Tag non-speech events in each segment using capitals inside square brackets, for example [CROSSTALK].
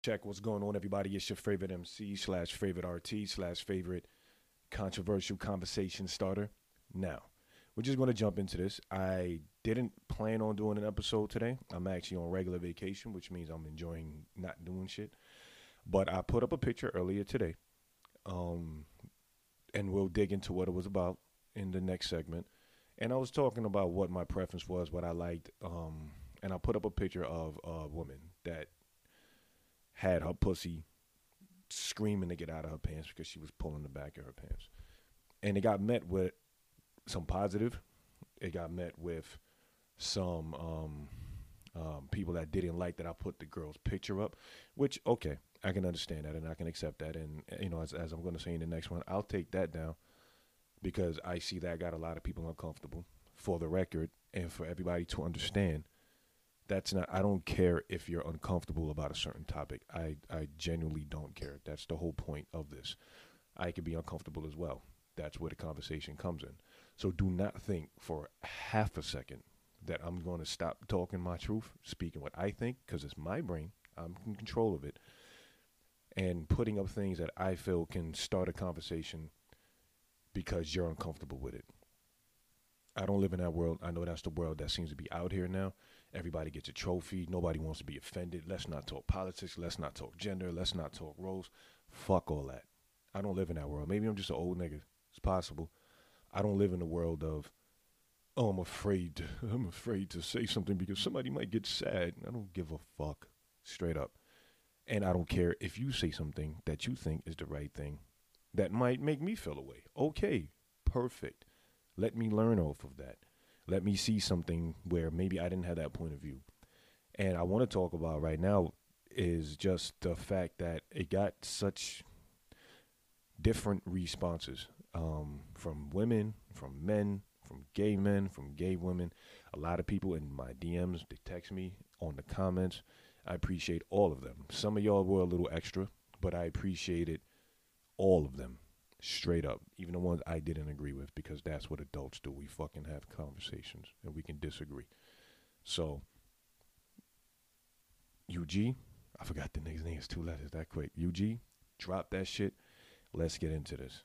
Check what's going on, everybody. It's your favorite MC slash favorite RT slash favorite controversial conversation starter. Now, we're just going to jump into this. I didn't plan on doing an episode today. I'm actually on regular vacation, which means I'm enjoying not doing shit. But I put up a picture earlier today, um, and we'll dig into what it was about in the next segment. And I was talking about what my preference was, what I liked, um, and I put up a picture of a woman that had her pussy screaming to get out of her pants because she was pulling the back of her pants. And it got met with some positive. It got met with some um, um, people that didn't like that I put the girl's picture up, which, okay, I can understand that and I can accept that. And, you know, as, as I'm going to say in the next one, I'll take that down because I see that got a lot of people uncomfortable for the record and for everybody to understand – that's not i don't care if you're uncomfortable about a certain topic. I i genuinely don't care. That's the whole point of this. I could be uncomfortable as well. That's where the conversation comes in. So do not think for half a second that i'm going to stop talking my truth speaking what i think because it's my brain. I'm in control of it. And putting up things that i feel can start a conversation because you're uncomfortable with it. I don't live in that world. I know that's the world that seems to be out here now Everybody gets a trophy. Nobody wants to be offended. Let's not talk politics. Let's not talk gender. Let's not talk roles. Fuck all that. I don't live in that world. Maybe I'm just an old nigga. It's possible. I don't live in the world of, oh, I'm afraid. [LAUGHS] I'm afraid to say something because somebody might get sad. I don't give a fuck. Straight up. And I don't care if you say something that you think is the right thing that might make me feel away. Okay, perfect. Let me learn off of that let me see something where maybe I didn't have that point of view. And I want to talk about right now is just the fact that it got such different responses um, from women, from men, from gay men, from gay women. A lot of people in my DMs, they text me on the comments. I appreciate all of them. Some of y'all were a little extra, but I appreciated all of them straight up, even the ones I didn't agree with, because that's what adults do. We fucking have conversations and we can disagree. So, UG, I forgot the nigga's name. It's two letters that quick. UG, drop that shit. Let's get into this.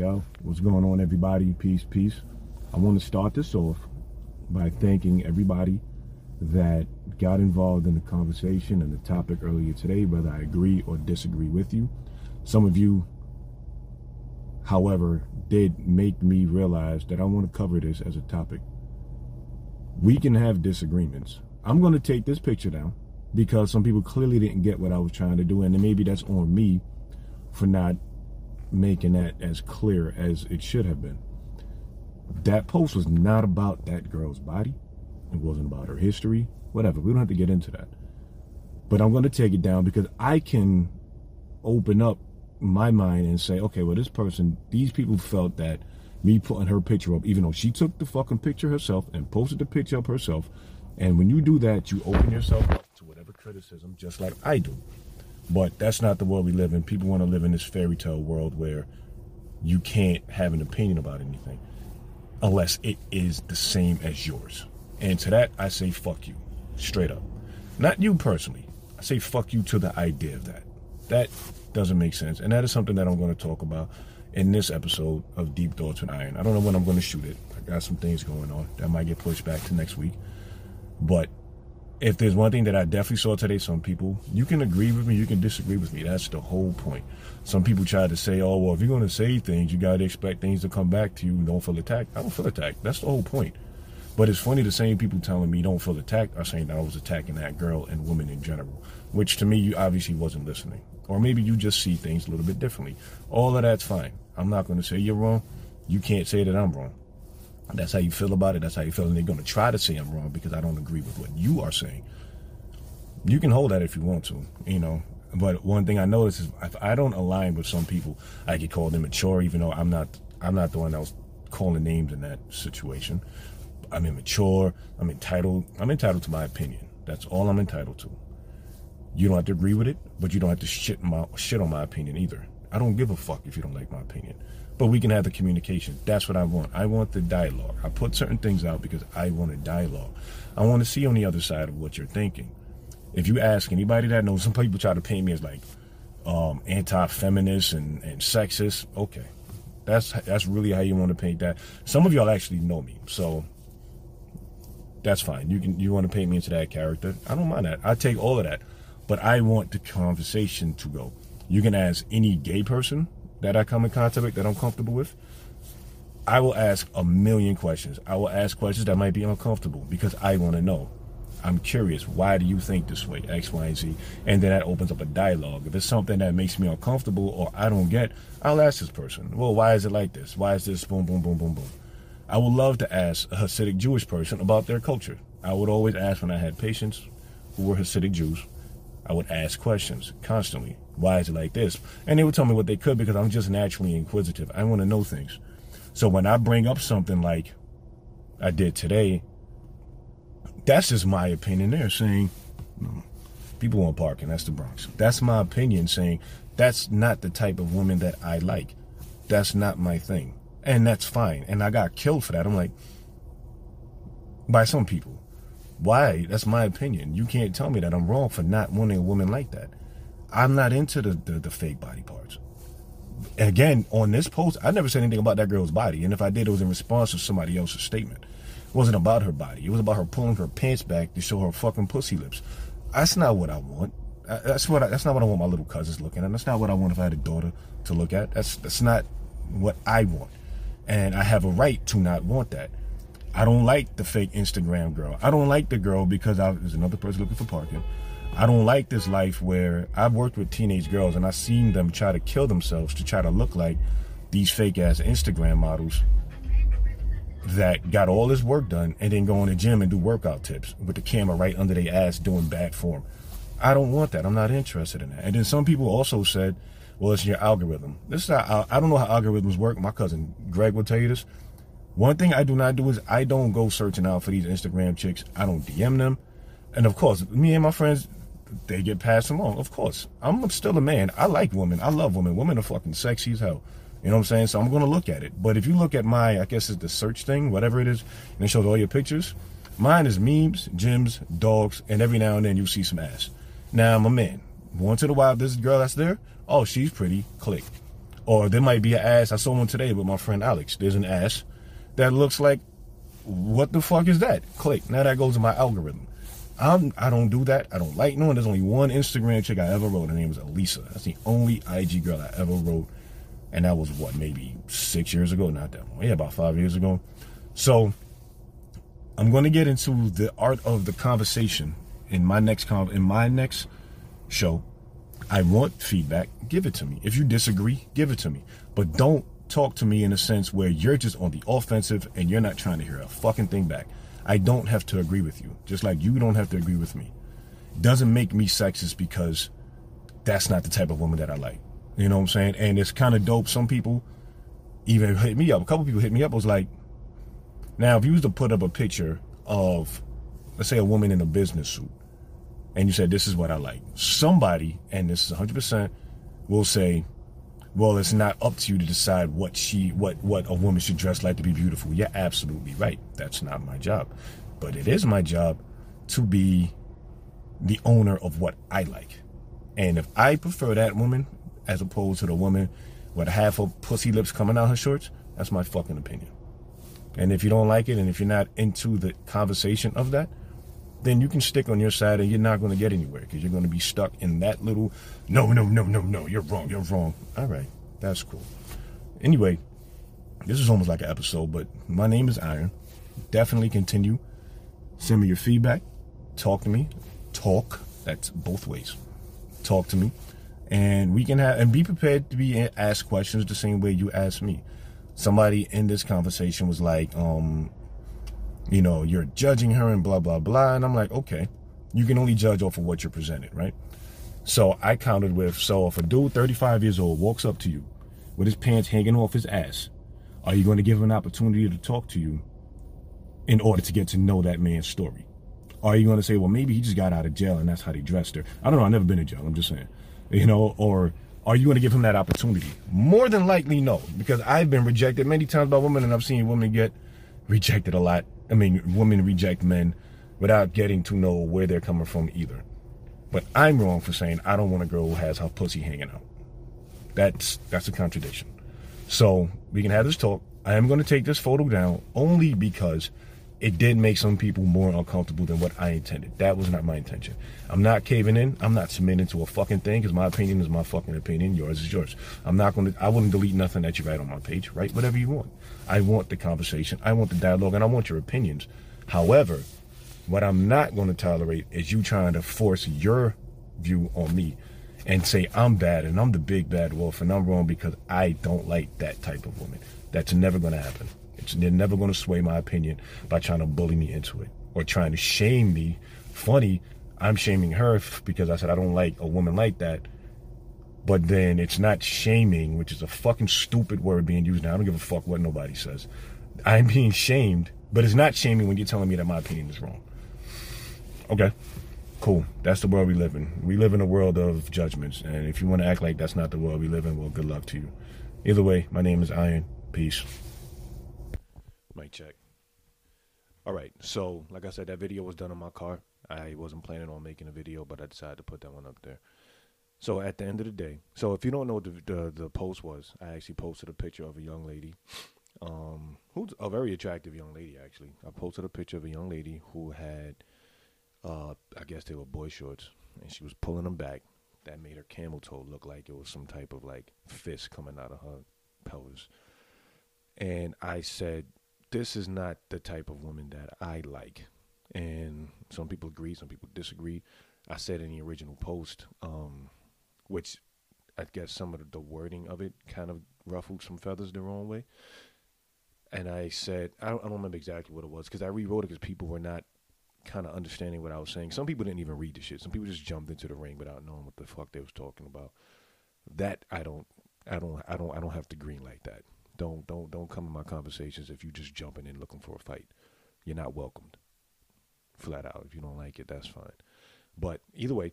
Yo, what's going on, everybody? Peace, peace. I want to start this off by thanking everybody that got involved in the conversation and the topic earlier today, whether I agree or disagree with you. Some of you, however, did make me realize that I want to cover this as a topic. We can have disagreements. I'm going to take this picture down because some people clearly didn't get what I was trying to do, and maybe that's on me for not making that as clear as it should have been. That post was not about that girl's body. It wasn't about her history, whatever. We don't have to get into that. But I'm going to take it down because I can open up my mind and say, okay, well, this person, these people felt that me putting her picture up, even though she took the fucking picture herself and posted the picture up herself. And when you do that, you open yourself up to whatever criticism, just like I do. But that's not the world we live in. People want to live in this fairy tale world where you can't have an opinion about anything unless it is the same as yours. And to that, I say fuck you, straight up. Not you personally. I say fuck you to the idea of that. That doesn't make sense. And that is something that I'm going to talk about in this episode of Deep Thoughts with Iron. I don't know when I'm going to shoot it. I got some things going on that might get pushed back to next week. But if there's one thing that I definitely saw today, some people, you can agree with me, you can disagree with me. That's the whole point. Some people try to say, oh, well, if you're going to say things, you got to expect things to come back to you. Don't feel attacked. I don't feel attacked. That's the whole point. But it's funny, the same people telling me don't feel attacked are saying I was attacking that girl and women in general, which to me, you obviously wasn't listening. Or maybe you just see things a little bit differently. All of that's fine. I'm not going to say you're wrong. You can't say that I'm wrong. That's how you feel about it. That's how you feel. And they're going to try to say I'm wrong because I don't agree with what you are saying. You can hold that if you want to, you know. But one thing I notice is if I don't align with some people, I get called immature, even though I'm not. I'm not the one that was calling names in that situation. I'm immature. I'm entitled. I'm entitled to my opinion. That's all I'm entitled to. You don't have to agree with it, but you don't have to shit my shit on my opinion either. I don't give a fuck if you don't like my opinion. But we can have the communication. That's what I want. I want the dialogue. I put certain things out because I want a dialogue. I want to see on the other side of what you're thinking. If you ask anybody that knows, [LAUGHS] some people try to paint me as like um, anti-feminist and, and sexist. Okay, that's that's really how you want to paint that. Some of y'all actually know me, so that's fine. You can you want to paint me into that character. I don't mind that. I take all of that, but I want the conversation to go. You can ask any gay person that I come in contact with that I'm comfortable with. I will ask a million questions. I will ask questions that might be uncomfortable because I want to know. I'm curious. Why do you think this way? X, Y, and Z. And then that opens up a dialogue. If it's something that makes me uncomfortable or I don't get, I'll ask this person, well, why is it like this? Why is this boom, boom, boom, boom, boom? I would love to ask a Hasidic Jewish person about their culture. I would always ask when I had patients who were Hasidic Jews. I would ask questions constantly. Why is it like this? And they would tell me what they could because I'm just naturally inquisitive. I want to know things. So when I bring up something like I did today, that's just my opinion. They're saying no, people want parking. That's the Bronx. That's my opinion saying that's not the type of woman that I like. That's not my thing. And that's fine. And I got killed for that. I'm like, by some people. Why? That's my opinion. You can't tell me that I'm wrong for not wanting a woman like that. I'm not into the, the, the fake body parts. Again, on this post, I never said anything about that girl's body. And if I did, it was in response to somebody else's statement. It wasn't about her body. It was about her pulling her pants back to show her fucking pussy lips. That's not what I want. That's what I, that's not what I want my little cousins looking at. That's not what I want if I had a daughter to look at. That's that's not what I want. And I have a right to not want that. I don't like the fake Instagram girl. I don't like the girl because I, there's another person looking for parking. I don't like this life where I've worked with teenage girls and I've seen them try to kill themselves to try to look like these fake ass Instagram models that got all this work done and then go in the gym and do workout tips with the camera right under their ass doing bad form. I don't want that. I'm not interested in that. And then some people also said, well, it's your algorithm. This is how, I don't know how algorithms work. My cousin Greg will tell you this. One thing I do not do is I don't go searching out for these Instagram chicks. I don't DM them. And of course, me and my friends, they get passed along. Of course, I'm still a man. I like women. I love women. Women are fucking sexy as hell. You know what I'm saying? So I'm going to look at it. But if you look at my, I guess it's the search thing, whatever it is, and it shows all your pictures, mine is memes, gyms, dogs, and every now and then you see some ass. Now I'm a man. Once in a while, this girl that's there, oh, she's pretty, click. Or there might be an ass. I saw one today with my friend Alex. There's an ass that looks like, what the fuck is that? Click. Now that goes in my algorithm. I'm, I don't do that. I don't like no one. There's only one Instagram chick I ever wrote. Her name was Elisa. That's the only IG girl I ever wrote and that was what maybe six years ago, not that long, yeah, about five years ago. So I'm going to get into the art of the conversation in my next con- in my next show. I want feedback. Give it to me. If you disagree, give it to me. But don't talk to me in a sense where you're just on the offensive and you're not trying to hear a fucking thing back. I don't have to agree with you, just like you don't have to agree with me. Doesn't make me sexist because that's not the type of woman that I like. You know what I'm saying? And it's kind of dope. Some people even hit me up. A couple people hit me up. I was like, now if you was to put up a picture of, let's say, a woman in a business suit, and you said this is what I like, somebody, and this is 100%, will say, well, it's not up to you to decide what she, what, what a woman should dress like to be beautiful. You're absolutely right. That's not my job, but it is my job to be the owner of what I like. And if I prefer that woman as opposed to the woman with half of pussy lips coming out her shorts, that's my fucking opinion. And if you don't like it and if you're not into the conversation of that, then you can stick on your side and you're not going to get anywhere because you're going to be stuck in that little, no, no, no, no, no, you're wrong, you're wrong. All right, that's cool. Anyway, this is almost like an episode, but my name is Iron. Definitely continue. Send me your feedback. Talk to me. Talk. That's both ways. Talk to me and we can have and be prepared to be asked questions the same way you asked me. Somebody in this conversation was like, um, you know, you're judging her and blah blah blah, and I'm like, okay, you can only judge off of what you're presented, right? So I counted with, so if a dude 35 years old walks up to you with his pants hanging off his ass, are you going to give him an opportunity to talk to you in order to get to know that man's story? Or are you going to say, well, maybe he just got out of jail and that's how they dressed her? I don't know. I've never been in jail. I'm just saying you know, or Are you going to give him that opportunity? More than likely, no, because I've been rejected many times by women, and I've seen women get rejected a lot. I mean, women reject men without getting to know where they're coming from either. But I'm wrong for saying I don't want a girl who has her pussy hanging out. That's that's a contradiction. So we can have this talk. I am going to take this photo down only because it did make some people more uncomfortable than what I intended. That was not my intention. I'm not caving in. I'm not submitting to a fucking thing because my opinion is my fucking opinion. Yours is yours. I'm not going to, I wouldn't delete nothing that you write on my page. Write whatever you want. I want the conversation. I want the dialogue and I want your opinions. However, what I'm not going to tolerate is you trying to force your view on me and say I'm bad and I'm the big bad wolf and I'm wrong because I don't like that type of woman. That's never going to happen. It's, they're never going to sway my opinion by trying to bully me into it or trying to shame me. Funny, I'm shaming her because I said I don't like a woman like that. But then it's not shaming, which is a fucking stupid word being used now. I don't give a fuck what nobody says. I'm being shamed, but it's not shaming when you're telling me that my opinion is wrong. Okay, cool. That's the world we live in. We live in a world of judgments. And if you want to act like that's not the world we live in, well, good luck to you. Either way, my name is Iron. Peace. Mic check. All right. So, like I said, that video was done on my car. I wasn't planning on making a video, but I decided to put that one up there. So at the end of the day, so if you don't know what the the, the post was, I actually posted a picture of a young lady, um, who's a very attractive young lady. Actually, I posted a picture of a young lady who had, uh, I guess they were boy shorts, and she was pulling them back. That made her camel toe look like it was some type of like fist coming out of her pelvis. And I said, this is not the type of woman that I like. And some people agree, some people disagree. I said in the original post, um, which I guess some of the wording of it kind of ruffled some feathers the wrong way. And I said, I don't, I don't remember exactly what it was because I rewrote it because people were not kind of understanding what I was saying. Some people didn't even read the shit. Some people just jumped into the ring without knowing what the fuck they was talking about. That I don't, I don't, I don't, I don't have to green like that. Don't don't don't come in my conversations if you're just jumping in looking for a fight. You're not welcomed. Flat out. If you don't like it, that's fine. But either way,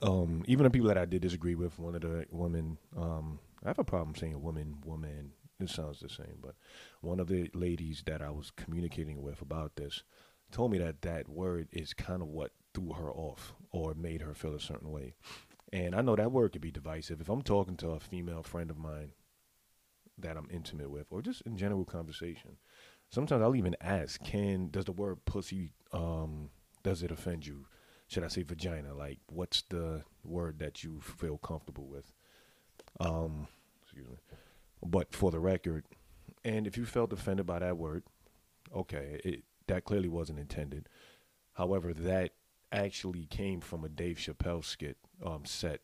um, even the people that I did disagree with, one of the women, um, I have a problem saying woman, woman. It sounds the same, but one of the ladies that I was communicating with about this told me that that word is kind of what threw her off or made her feel a certain way. And I know that word could be divisive. If I'm talking to a female friend of mine that I'm intimate with, or just in general conversation. Sometimes I'll even ask, "Can does the word pussy um does it offend you? Should I say vagina? Like, what's the word that you feel comfortable with?" Um, excuse me. But for the record, and if you felt offended by that word, okay, it that clearly wasn't intended. However, that actually came from a Dave Chappelle skit um, set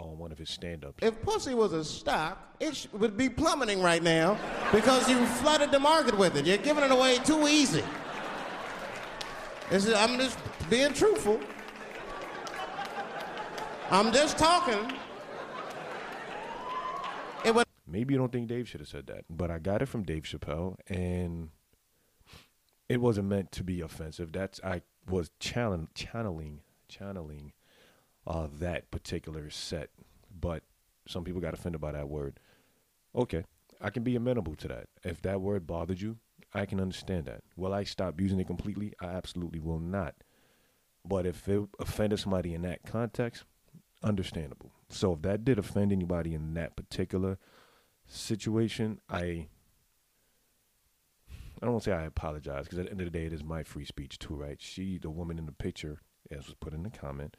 on one of his stand-ups. If pussy was a stock, it sh- would be plummeting right now because you flooded the market with it. You're giving it away too easy. Is, I'm just being truthful. I'm just talking. It would. Maybe you don't think Dave should have said that, but I got it from Dave Chappelle, and it wasn't meant to be offensive. That's I was channeling, channeling, channeling uh, that particular set. But some people got offended by that word. Okay, I can be amenable to that. If that word bothered you, I can understand that. Will I stop using it completely? I absolutely will not. But if it offended somebody in that context, understandable. So if that did offend anybody in that particular situation, I I don't want to say I apologize because at the end of the day, it is my free speech too, right? She, the woman in the picture, as was put in the comment,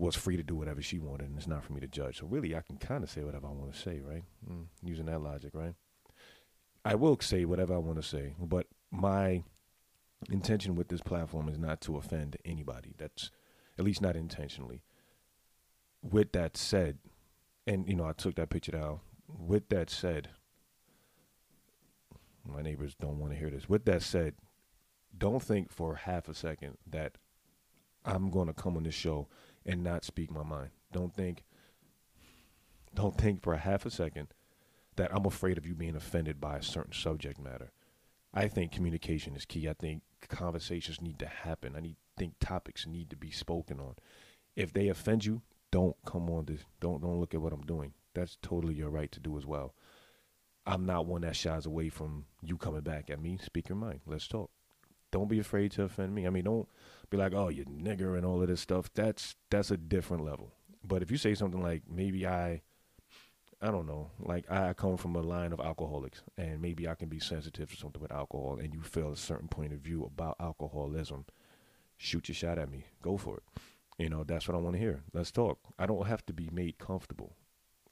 was free to do whatever she wanted, and it's not for me to judge. So really, I can kind of say whatever I want to say, right? Mm, using that logic, right? I will say whatever I want to say, but my intention with this platform is not to offend anybody. That's at least not intentionally. With that said, and you know, I took that picture down. With that said, my neighbors don't want to hear this. With that said, don't think for half a second that I'm going to come on this show and not speak my mind. Don't think don't think for a half a second that I'm afraid of you being offended by a certain subject matter. I think communication is key. I think conversations need to happen. I need think topics need to be spoken on. If they offend you, don't come on this. Don't don't look at what I'm doing. That's totally your right to do as well. I'm not one that shies away from you coming back at me. Speak your mind. Let's talk. Don't be afraid to offend me. I mean, don't be like, oh, you nigger and all of this stuff. That's that's a different level. But if you say something like, maybe I, I don't know, like I come from a line of alcoholics, and maybe I can be sensitive to something with alcohol, and you feel a certain point of view about alcoholism, shoot your shot at me. Go for it. You know, that's what I want to hear. Let's talk. I don't have to be made comfortable.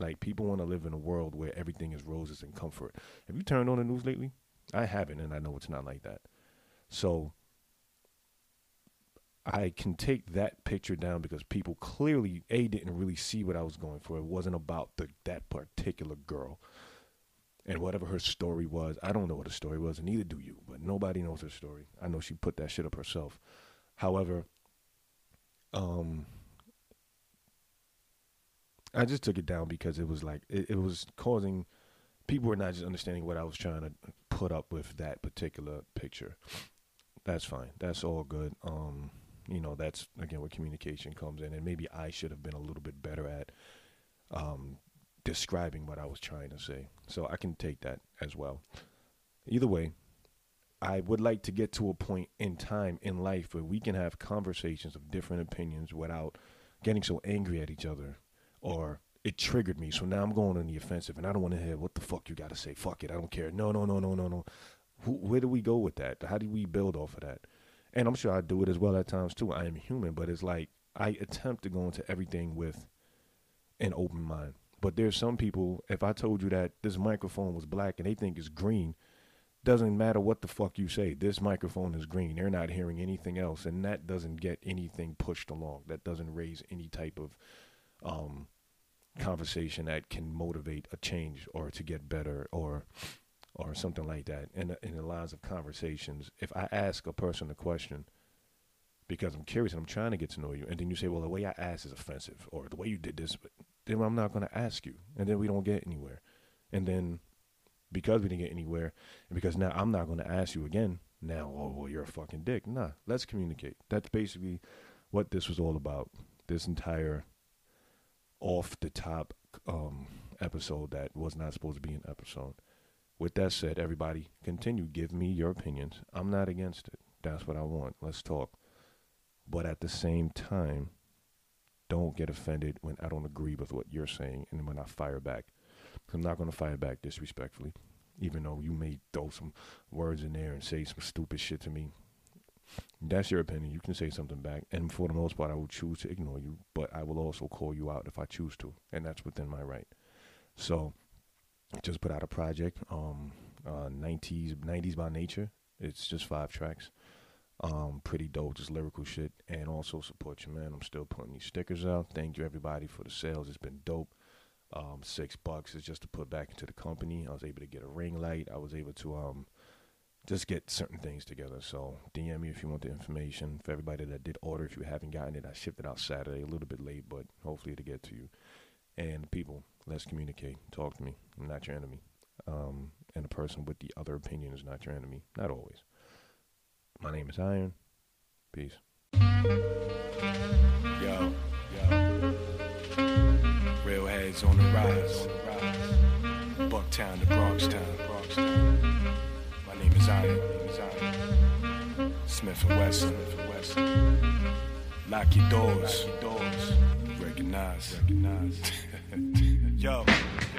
Like people want to live in a world where everything is roses and comfort. Have you turned on the news lately? I haven't, and I know it's not like that. So I can take that picture down because people clearly a didn't really see what I was going for. It wasn't about the that particular girl and whatever her story was. I don't know what her story was, and neither do you. But nobody knows her story. I know she put that shit up herself. However, um, I just took it down because it was like it, it was causing people were not just understanding what I was trying to put up with that particular picture. That's fine. That's all good. Um, you know, that's again where communication comes in, and maybe I should have been a little bit better at um, describing what I was trying to say. So I can take that as well. Either way, I would like to get to a point in time in life where we can have conversations of different opinions without getting so angry at each other or it triggered me. So now I'm going on the offensive and I don't want to hear what the fuck you got to say. Fuck it. I don't care. No, no, no, no, no, no. Who, where do we go with that? How do we build off of that? And I'm sure I do it as well at times too. I am human, but it's like I attempt to go into everything with an open mind. But there's some people, if I told you that this microphone was black and they think it's green, doesn't matter what the fuck you say. This microphone is green. They're not hearing anything else, and that doesn't get anything pushed along. That doesn't raise any type of um, conversation that can motivate a change or to get better or or something like that. In the, in the lines of conversations, if I ask a person a question because I'm curious and I'm trying to get to know you, and then you say, "Well, the way I asked is offensive," or "The way you did this," then I'm not going to ask you, and then we don't get anywhere, and then because we didn't get anywhere, and because now I'm not going to ask you again. Now, oh, well, you're a fucking dick. Nah, let's communicate. That's basically what this was all about. This entire off the top um, episode that was not supposed to be an episode. With that said, everybody, continue. Give me your opinions. I'm not against it. That's what I want. Let's talk. But at the same time, don't get offended when I don't agree with what you're saying and when I fire back. I'm not going to fire back disrespectfully, even though you may throw some words in there and say some stupid shit to me. That's your opinion. You can say something back. And for the most part, I will choose to ignore you, but I will also call you out if I choose to. And that's within my right. So, just put out a project, um, uh, 90s, 90s by nature. It's just five tracks. Um, pretty dope, just lyrical shit. And also support you, man. I'm still putting these stickers out. Thank you everybody for the sales. It's been dope. Um, six bucks is just to put back into the company. I was able to get a ring light. I was able to um, just get certain things together. So DM me if you want the information. For everybody that did order, if you haven't gotten it, I shipped it out Saturday, a little bit late, but hopefully to get to you. And people, let's communicate. Talk to me. I'm not your enemy. Um, and the person with the other opinion is not your enemy. Not always. My name is Iron. Peace. Yo, yo. Real heads on the rise. Bucktown to Bronxtown. Bronxtown. My name is Iron. Smith and Wesson. Lock your doors. Lock your doors. Recognize. Recognize. [LAUGHS] Yo.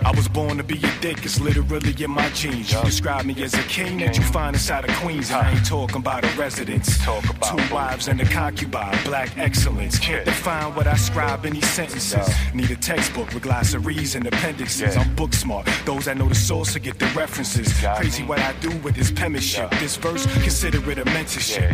I was born to be a dick, it's literally in my genes. You describe me as a king that you find inside of Queens, I ain't talking about a residence. Two wives and a concubine, black excellence. Can't define what I scribe in these sentences. Need a textbook with glossaries and appendices. I'm book smart, those that know the source will get the references. Crazy what I do with this penmanship. This verse, consider it a mentorship.